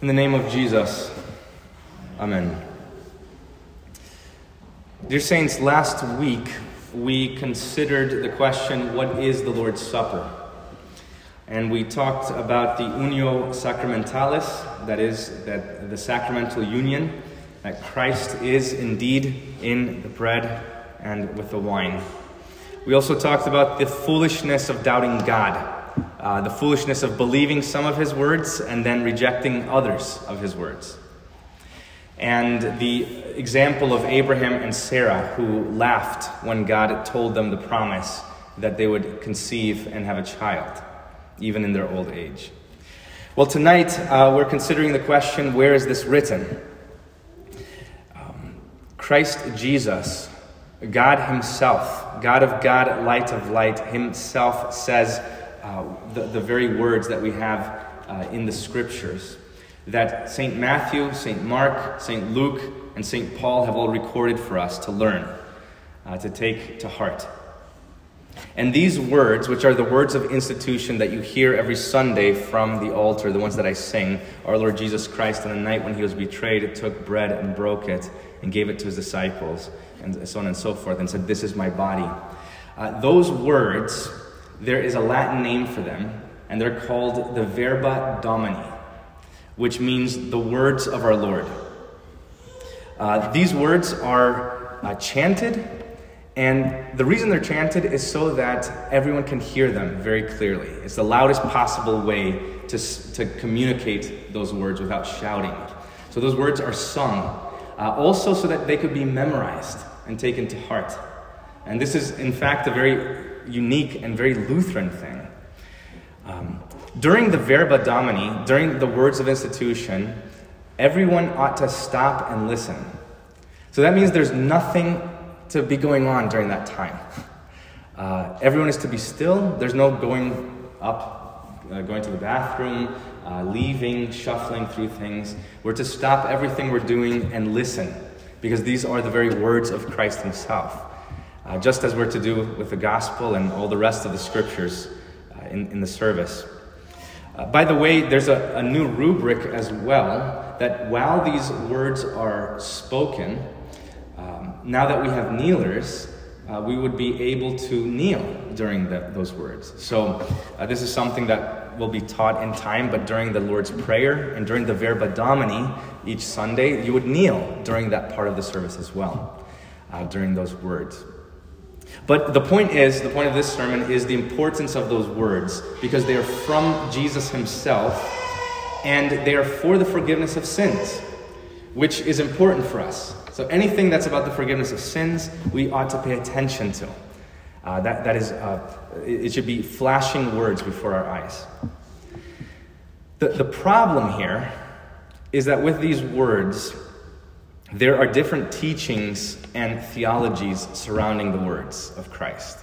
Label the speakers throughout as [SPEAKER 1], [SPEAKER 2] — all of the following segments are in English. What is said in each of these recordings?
[SPEAKER 1] In the name of Jesus, Amen. Dear Saints, last week we considered the question what is the Lord's Supper? And we talked about the unio sacramentalis, that is, that the sacramental union, that Christ is indeed in the bread and with the wine. We also talked about the foolishness of doubting God uh, the foolishness of believing some of his words and then rejecting others of his words. And the example of Abraham and Sarah, who laughed when God told them the promise that they would conceive and have a child, even in their old age. Well, tonight uh, we're considering the question where is this written? Um, Christ Jesus, God Himself, God of God, light of light, Himself says, uh, the, the very words that we have uh, in the scriptures that St. Matthew, St. Mark, St. Luke, and St. Paul have all recorded for us to learn, uh, to take to heart. And these words, which are the words of institution that you hear every Sunday from the altar, the ones that I sing, our Lord Jesus Christ, on the night when he was betrayed, took bread and broke it and gave it to his disciples, and so on and so forth, and said, This is my body. Uh, those words there is a Latin name for them, and they're called the Verba Domini, which means the words of our Lord. Uh, these words are uh, chanted, and the reason they're chanted is so that everyone can hear them very clearly. It's the loudest possible way to, to communicate those words without shouting. So those words are sung, uh, also so that they could be memorized and taken to heart. And this is, in fact, a very unique and very Lutheran thing. Um, during the Verba Domini, during the words of institution, everyone ought to stop and listen. So that means there's nothing to be going on during that time. Uh, everyone is to be still. There's no going up, uh, going to the bathroom, uh, leaving, shuffling through things. We're to stop everything we're doing and listen, because these are the very words of Christ Himself uh, just as we're to do with the gospel and all the rest of the scriptures uh, in, in the service. Uh, by the way, there's a, a, new rubric as well that while these words are spoken, um, now that we have kneelers, uh, we would be able to kneel during the, those words. So, uh, this is something that will be taught in time, but during the Lord's Prayer and during the Verba Domini each Sunday, you would kneel during that part of the service as well, uh, during those words. But the point is, the point of this sermon is the importance of those words because they are from Jesus himself and they are for the forgiveness of sins, which is important for us. So anything that's about the forgiveness of sins, we ought to pay attention to. Uh, that, that is, uh, it should be flashing words before our eyes. The, the problem here is that with these words, there are different teachings and theologies surrounding the words of Christ.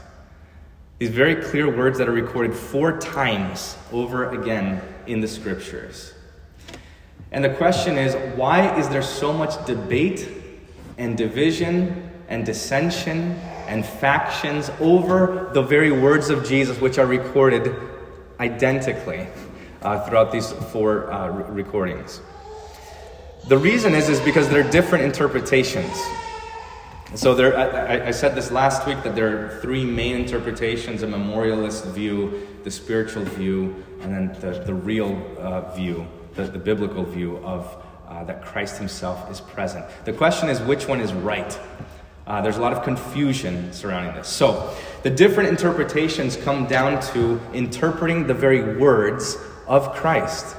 [SPEAKER 1] These very clear words that are recorded four times over again in the scriptures. And the question is why is there so much debate and division and dissension and factions over the very words of Jesus, which are recorded identically uh, throughout these four uh, recordings? The reason is, is because there are different interpretations. So there, I, I, said this last week that there are three main interpretations: a memorialist view, the spiritual view, and then the, the real uh, view, the, the biblical view of uh, that Christ Himself is present. The question is, which one is right? Uh, there's a lot of confusion surrounding this. So the different interpretations come down to interpreting the very words of Christ.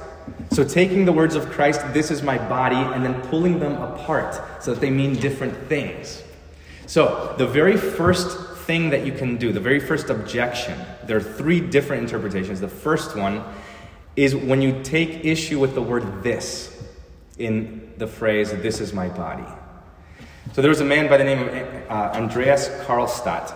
[SPEAKER 1] So, taking the words of Christ, this is my body, and then pulling them apart so that they mean different things. So, the very first thing that you can do, the very first objection, there are three different interpretations. The first one is when you take issue with the word this in the phrase, this is my body. So, there was a man by the name of uh, Andreas Karlstadt.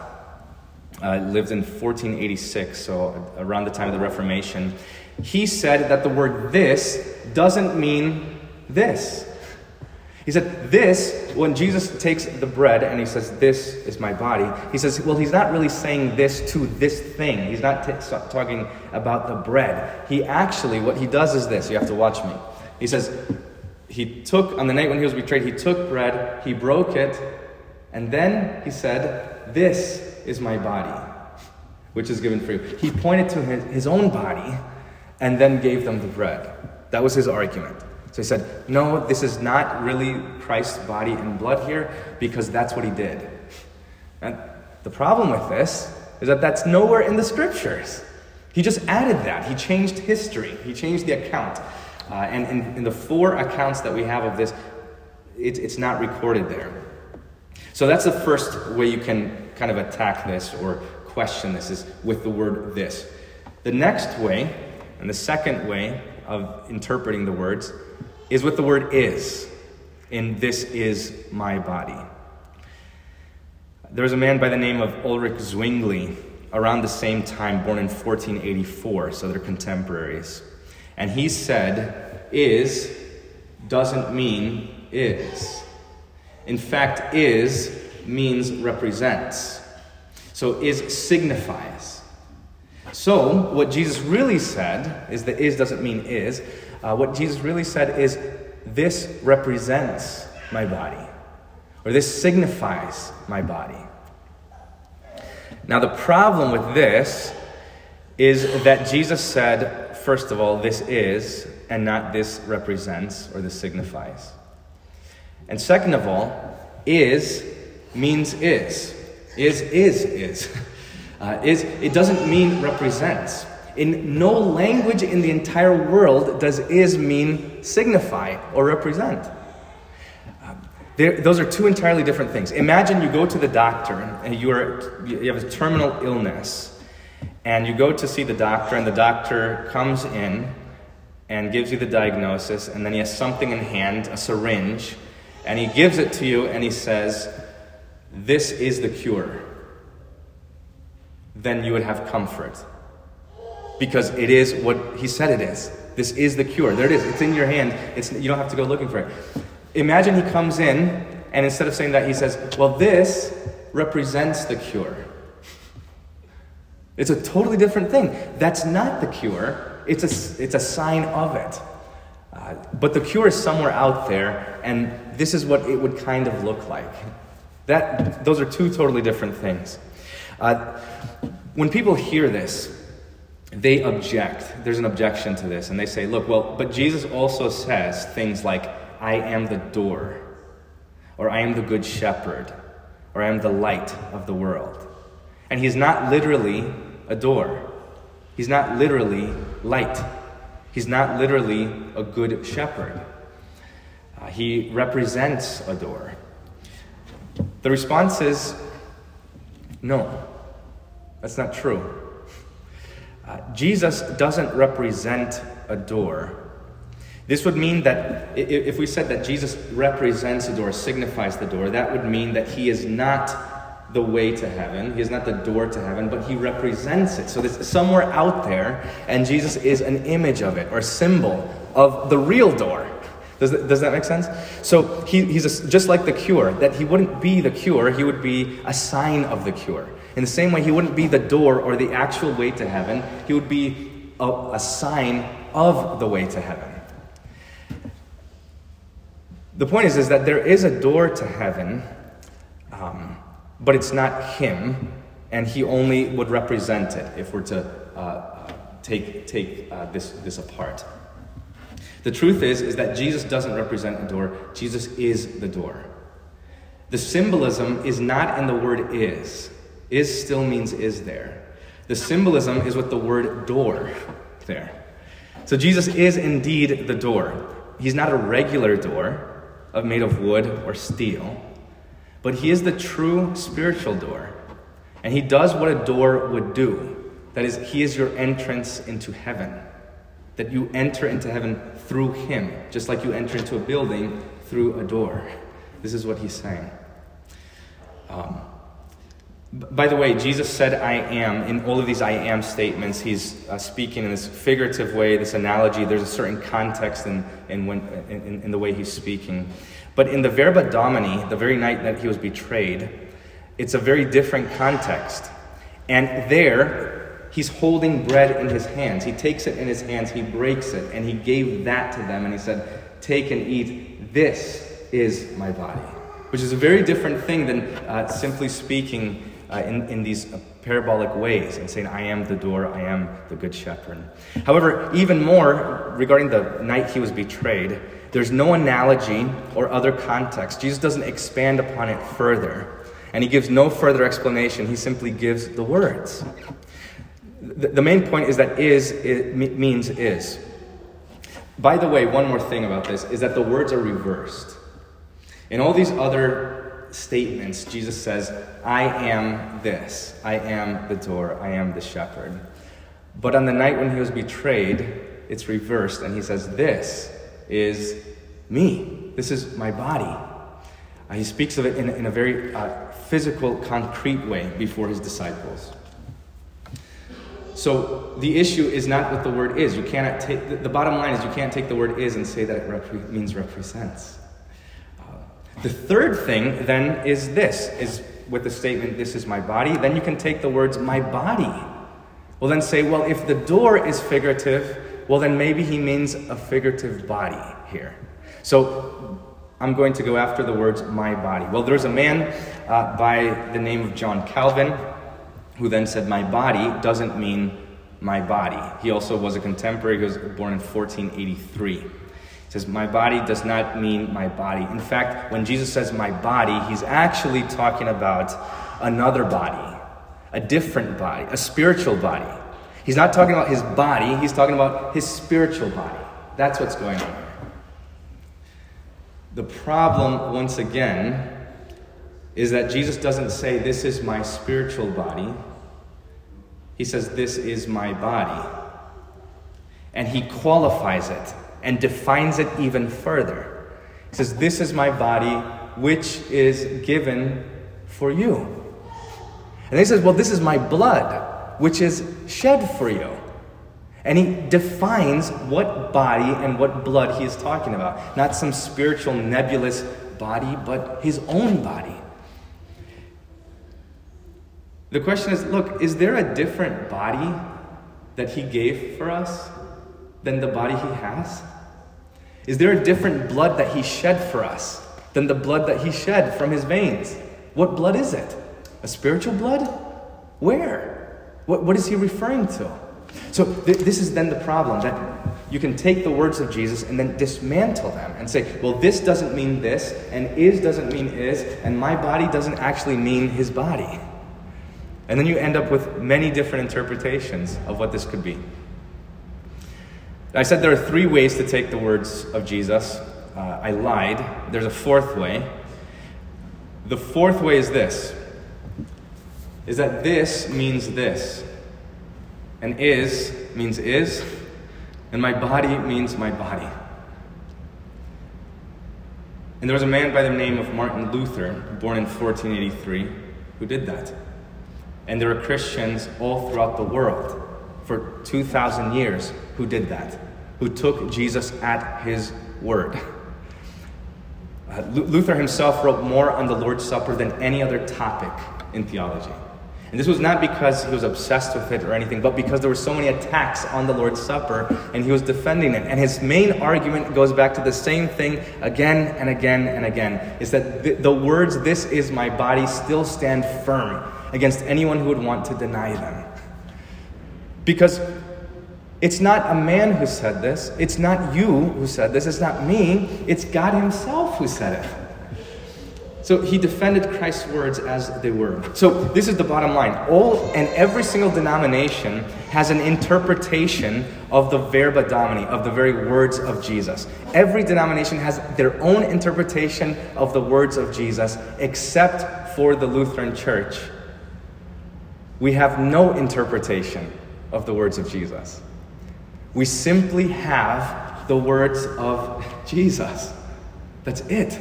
[SPEAKER 1] Uh, lived in 1486, so around the time of the Reformation he said that the word this doesn't mean this. He said, This, when Jesus takes the bread and he says, This is my body, he says, Well, he's not really saying this to this thing. He's not t- talking about the bread. He actually, what he does is this. You have to watch me. He says, He took, on the night when he was betrayed, he took bread, he broke it, and then he said, This is my body, which is given for you. He pointed to his, his own body and then gave them the bread. That was his argument. So he said, No, this is not really Christ's body and blood here because that's what he did. And the problem with this is that that's nowhere in the scriptures. He just added that. He changed history, he changed the account. Uh, and in, in, the four accounts that we have of this, it, it's not recorded there. So that's the first way you can kind of attack this or question this is with the word this. The next way, and the second way of interpreting the words, is with the word is. In this is my body. There was a man by the name of Ulrich Zwingli around the same time, born in 1484, so they're contemporaries. And he said, is doesn't mean is. In fact, is means represents. So is signifies. So, what Jesus really said is that is doesn't mean is. Uh, what Jesus really said is this represents my body, or this signifies my body. Now, the problem with this is that Jesus said, first of all, this is, and not this represents or this signifies. And second of all, is means is. Is, is, is. Uh, is it doesn't mean represents. In no language in the entire world does is mean signify or represent. There, those are two entirely different things. Imagine you go to the doctor and you, are, you have a terminal illness, and you go to see the doctor, and the doctor comes in and gives you the diagnosis, and then he has something in hand, a syringe, and he gives it to you, and he says, This is the cure. Then you would have comfort. Because it is what he said it is. This is the cure. There it is. It's in your hand. It's, you don't have to go looking for it. Imagine he comes in, and instead of saying that, he says, Well, this represents the cure. It's a totally different thing. That's not the cure, it's a, it's a sign of it. Uh, but the cure is somewhere out there, and this is what it would kind of look like. That, those are two totally different things. Uh, when people hear this, they object. There's an objection to this, and they say, look, well, but Jesus also says things like, I am the door, or I am the good shepherd, or I am the light of the world. And he's not literally a door, he's not literally light, he's not literally a good shepherd. Uh, he represents a door. The response is no, that's not true. Uh, Jesus doesn't represent a door this would mean that if we said that Jesus represents the door, signifies the door, that would mean that he is not the way to heaven. He is not the door to heaven, but he represents it. So there's somewhere out there, and Jesus is an image of it or symbol of the real door. Does that, does that make sense? So he, he's a, just like the cure, that he wouldn't be the cure, he would be a sign of the cure. In the same way, he wouldn't be the door or the actual way to heaven, he would be a, a sign of the way to heaven. The point is, is that there is a door to heaven, um, but it's not Him, and He only would represent it if we're to uh, uh, take, take uh, this, this apart. The truth is, is that Jesus doesn't represent a door, Jesus is the door. The symbolism is not in the word is. Is still means is there. The symbolism is with the word door there. So Jesus is indeed the door. He's not a regular door of made of wood or steel, but he is the true spiritual door. And he does what a door would do. That is, he is your entrance into heaven. That you enter into heaven through him, just like you enter into a building through a door. This is what he's saying. Um, by the way, Jesus said, I am. In all of these I am statements, he's uh, speaking in this figurative way, this analogy. There's a certain context in, in, when, in, in the way he's speaking. But in the Verba Domini, the very night that he was betrayed, it's a very different context. And there, He's holding bread in his hands. He takes it in his hands, he breaks it, and he gave that to them, and he said, Take and eat. This is my body. Which is a very different thing than uh, simply speaking uh, in, in these uh, parabolic ways and saying, I am the door, I am the good shepherd. However, even more regarding the night he was betrayed, there's no analogy or other context. Jesus doesn't expand upon it further, and he gives no further explanation. He simply gives the words. The, the main point is that is it means is. By the way, one more thing about this is that the words are reversed. In all these other statements, Jesus says, I am this, I am the door, I am the shepherd. But on the night when he was betrayed, it's reversed, and he says, This is me. This is my body. Uh, he speaks of it in, in a very uh, physical, concrete way before his disciples. So the issue is not what the word is. You cannot take the, the bottom line is you can't take the word is and say that it means represents. The third thing then is this is with the statement this is my body, then you can take the words my body. Well then say, well if the door is figurative, well then maybe he means a figurative body here. So I'm going to go after the words my body. Well, there's a man uh, by the name of John Calvin who then said, My body doesn't mean my body. He also was a contemporary, he was born in 1483. Says, My body does not mean my body. In fact, when Jesus says my body, he's actually talking about another body, a different body, a spiritual body. He's not talking about his body, he's talking about his spiritual body. That's what's going on here. The problem, once again, is that Jesus doesn't say, This is my spiritual body. He says, This is my body. And he qualifies it and defines it even further. He says, This is my body, which is given for you. And he says, Well, this is my blood, which is shed for you. And he defines what body and what blood he is talking about. Not some spiritual nebulous body, but his own body. The question is look, is there a different body that he gave for us than the body he has? Is there a different blood that he shed for us than the blood that he shed from his veins? What blood is it? A spiritual blood? Where? What, what is he referring to? So, th- this is then the problem that you can take the words of Jesus and then dismantle them and say, well, this doesn't mean this, and is doesn't mean is, and my body doesn't actually mean his body. And then you end up with many different interpretations of what this could be. I said there are three ways to take the words of Jesus. Uh, I lied. There's a fourth way. The fourth way is this is that this means this. And is means is, and my body means my body. And there was a man by the name of Martin Luther, born in 1483, who did that. And there are Christians all throughout the world for 2,000 years who did that, who took Jesus at his word. Uh, Luther himself wrote more on the Lord's Supper than any other topic in theology. And this was not because he was obsessed with it or anything, but because there were so many attacks on the Lord's Supper and he was defending it. And his main argument goes back to the same thing again and again and again is that the, the words, This is my body, still stand firm against anyone who would want to deny them. Because it's not a man who said this, it's not you who said this, it's not me, it's God Himself who said it. So he defended Christ's words as they were. So this is the bottom line. All and every single denomination has an interpretation of the verba domini, of the very words of Jesus. Every denomination has their own interpretation of the words of Jesus, except for the Lutheran Church, we have no interpretation of the words of Jesus. We simply have the words of Jesus. That's it.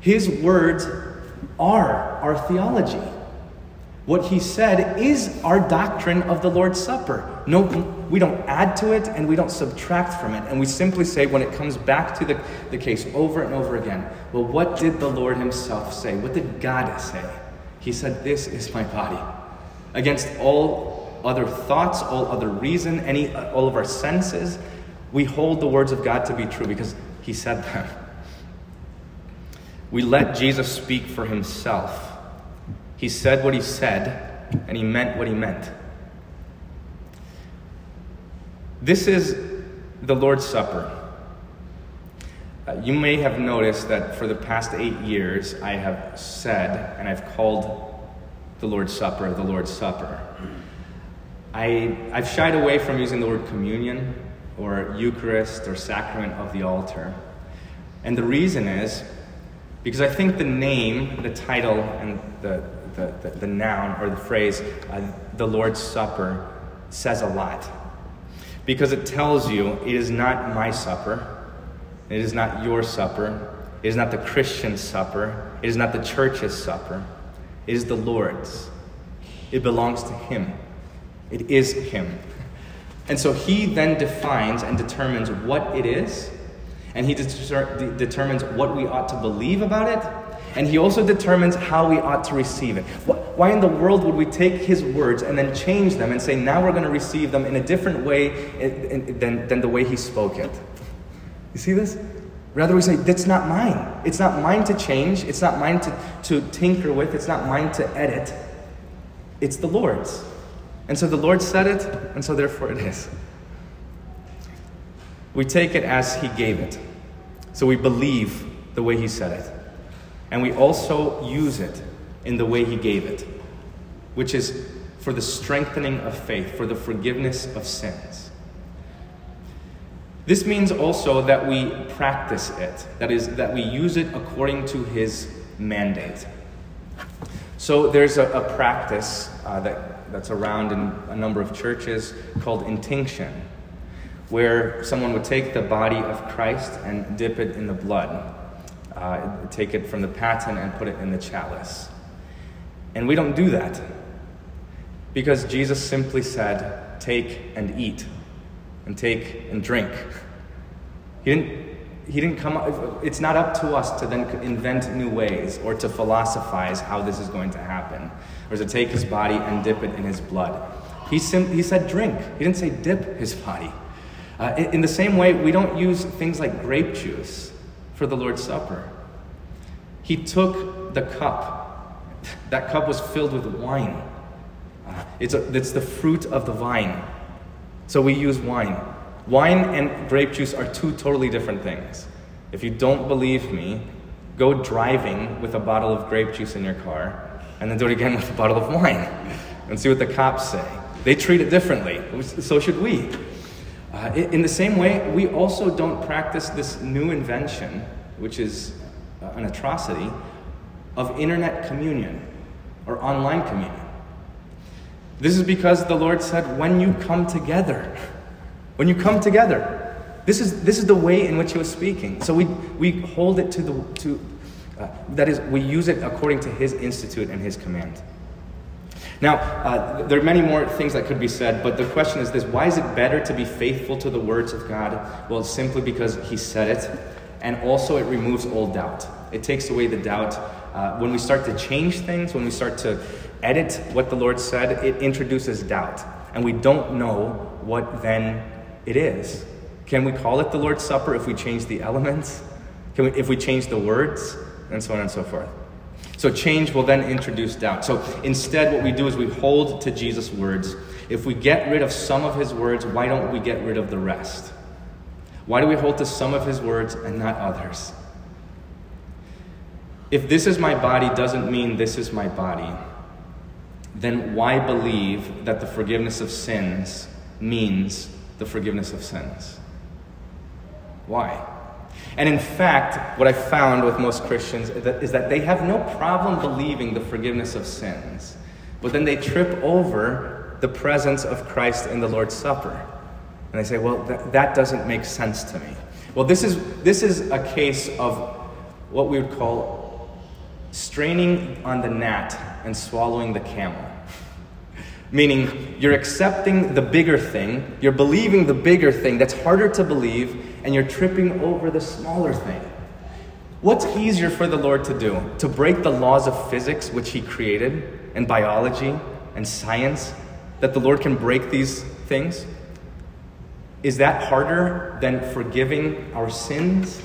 [SPEAKER 1] His words are our theology. What he said is our doctrine of the Lord's Supper. No, we don't add to it and we don't subtract from it. And we simply say, when it comes back to the, the case over and over again, well, what did the Lord himself say? What did God say? He said, This is my body against all other thoughts, all other reason, any, all of our senses, we hold the words of God to be true because He said them. We let Jesus speak for Himself. He said what He said, and He meant what He meant. This is the Lord's Supper. Uh, you may have noticed that for the past eight years, I have said and I've called the Lord's Supper the Lord's Supper. I, I've shied away from using the word communion or Eucharist or sacrament of the altar. And the reason is because I think the name, the title, and the, the, the, the noun or the phrase, uh, the Lord's Supper, says a lot. Because it tells you it is not my supper, it is not your supper, it is not the Christian supper, it is not the church's supper, it is the Lord's. It belongs to Him, it is Him. And so He then defines and determines what it is, and He de- determines what we ought to believe about it, and He also determines how we ought to receive it. Why in the world would we take His words and then change them and say, now we're going to receive them in a different way than, than the way He spoke it? You see this? Rather, we say, that's not mine. It's not mine to change. It's not mine to, to tinker with. It's not mine to edit. It's the Lord's. And so the Lord said it, and so therefore it is. We take it as He gave it. So we believe the way He said it. And we also use it in the way He gave it, which is for the strengthening of faith, for the forgiveness of sins. This means also that we practice it, that is, that we use it according to his mandate. So there's a, a practice uh, that, that's around in a number of churches called intinction, where someone would take the body of Christ and dip it in the blood, uh, take it from the paten and put it in the chalice. And we don't do that because Jesus simply said, Take and eat and take and drink. He didn't, he didn't come up, it's not up to us to then invent new ways or to philosophize how this is going to happen or to take his body and dip it in his blood. He, sim- he said drink, he didn't say dip his body. Uh, in, in the same way, we don't use things like grape juice for the Lord's Supper. He took the cup, that cup was filled with wine. Uh, it's, a, it's the fruit of the vine. So we use wine. Wine and grape juice are two totally different things. If you don't believe me, go driving with a bottle of grape juice in your car and then do it again with a bottle of wine and see what the cops say. They treat it differently. So should we. Uh, in the same way, we also don't practice this new invention, which is uh, an atrocity, of internet communion or online communion. This is because the Lord said, when you come together, when you come together, this is, this is the way in which he was speaking. So we, we hold it to the, to, uh, that is, we use it according to his institute and his command. Now, uh, there are many more things that could be said, but the question is this why is it better to be faithful to the words of God? Well, simply because he said it, and also it removes all doubt. It takes away the doubt. Uh, when we start to change things, when we start to edit what the Lord said, it introduces doubt. And we don't know what then it is. Can we call it the Lord's Supper if we change the elements? Can we, if we change the words? And so on and so forth. So change will then introduce doubt. So instead, what we do is we hold to Jesus' words. If we get rid of some of his words, why don't we get rid of the rest? Why do we hold to some of his words and not others? If this is my body doesn't mean this is my body, then why believe that the forgiveness of sins means the forgiveness of sins? Why? And in fact, what I found with most Christians is that they have no problem believing the forgiveness of sins, but then they trip over the presence of Christ in the Lord's Supper. And they say, well, th- that doesn't make sense to me. Well, this is, this is a case of what we would call straining on the gnat and swallowing the camel. Meaning, you're accepting the bigger thing, you're believing the bigger thing that's harder to believe, and you're tripping over the smaller thing. What's easier for the Lord to do? To break the laws of physics, which He created, and biology, and science, that the Lord can break these things? Is that harder than forgiving our sins?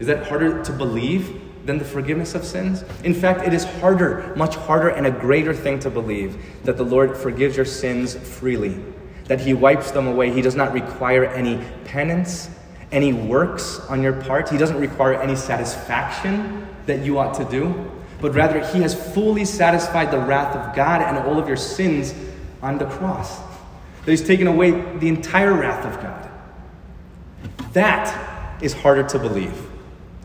[SPEAKER 1] Is that harder to believe than the forgiveness of sins? In fact, it is harder, much harder, and a greater thing to believe that the Lord forgives your sins freely, that He wipes them away. He does not require any penance, any works on your part. He doesn't require any satisfaction that you ought to do, but rather He has fully satisfied the wrath of God and all of your sins on the cross that he's taken away the entire wrath of God. That is harder to believe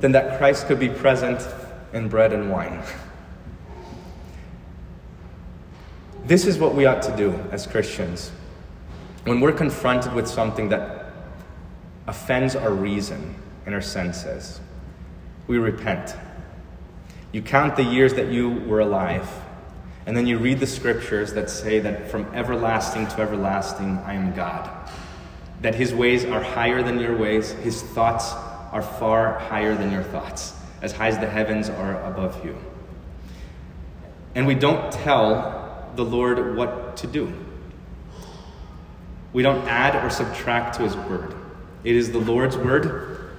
[SPEAKER 1] than that Christ could be present in bread and wine. This is what we ought to do as Christians. When we're confronted with something that offends our reason and our senses, we repent. You count the years that you were alive and then you read the scriptures that say that from everlasting to everlasting, I am God. That his ways are higher than your ways, his thoughts are far higher than your thoughts, as high as the heavens are above you. And we don't tell the Lord what to do. We don't add or subtract to his word. It is the Lord's word.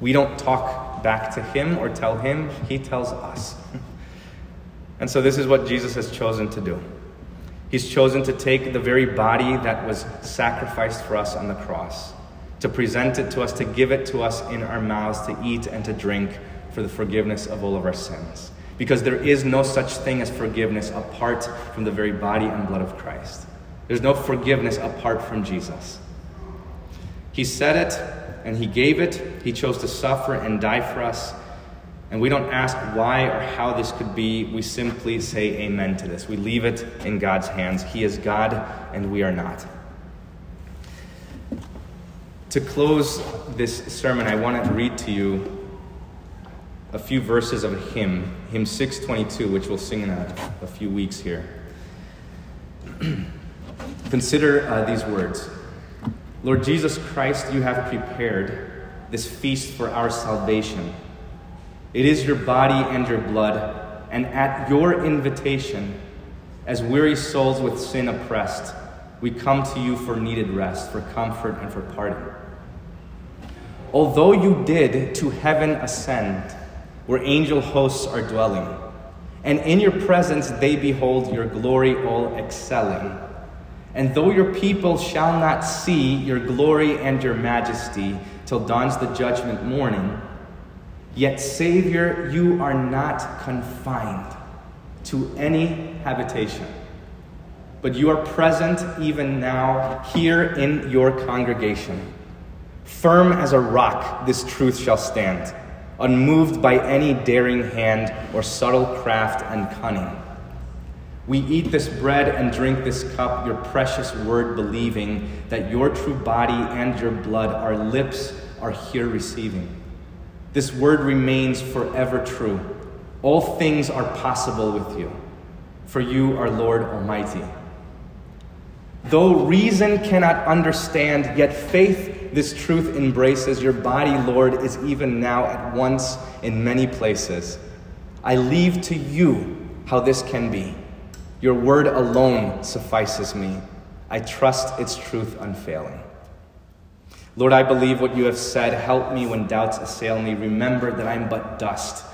[SPEAKER 1] We don't talk back to him or tell him, he tells us. And so, this is what Jesus has chosen to do. He's chosen to take the very body that was sacrificed for us on the cross, to present it to us, to give it to us in our mouths, to eat and to drink for the forgiveness of all of our sins. Because there is no such thing as forgiveness apart from the very body and blood of Christ. There's no forgiveness apart from Jesus. He said it and He gave it. He chose to suffer and die for us. And we don't ask why or how this could be. We simply say amen to this. We leave it in God's hands. He is God and we are not. To close this sermon, I want to read to you a few verses of a hymn, hymn 622, which we'll sing in a, a few weeks here. Consider uh, these words Lord Jesus Christ, you have prepared this feast for our salvation. It is your body and your blood, and at your invitation, as weary souls with sin oppressed, we come to you for needed rest, for comfort, and for pardon. Although you did to heaven ascend, where angel hosts are dwelling, and in your presence they behold your glory all excelling. And though your people shall not see your glory and your majesty till dawns the judgment morning, Yet, Savior, you are not confined to any habitation, but you are present even now here in your congregation. Firm as a rock, this truth shall stand, unmoved by any daring hand or subtle craft and cunning. We eat this bread and drink this cup, your precious word, believing that your true body and your blood, our lips are here receiving. This word remains forever true. All things are possible with you, for you are Lord Almighty. Though reason cannot understand, yet faith this truth embraces. Your body, Lord, is even now at once in many places. I leave to you how this can be. Your word alone suffices me. I trust its truth unfailing. Lord, I believe what you have said. Help me when doubts assail me. Remember that I am but dust,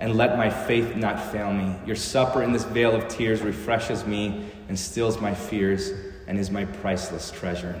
[SPEAKER 1] and let my faith not fail me. Your supper in this vale of tears refreshes me and stills my fears and is my priceless treasure.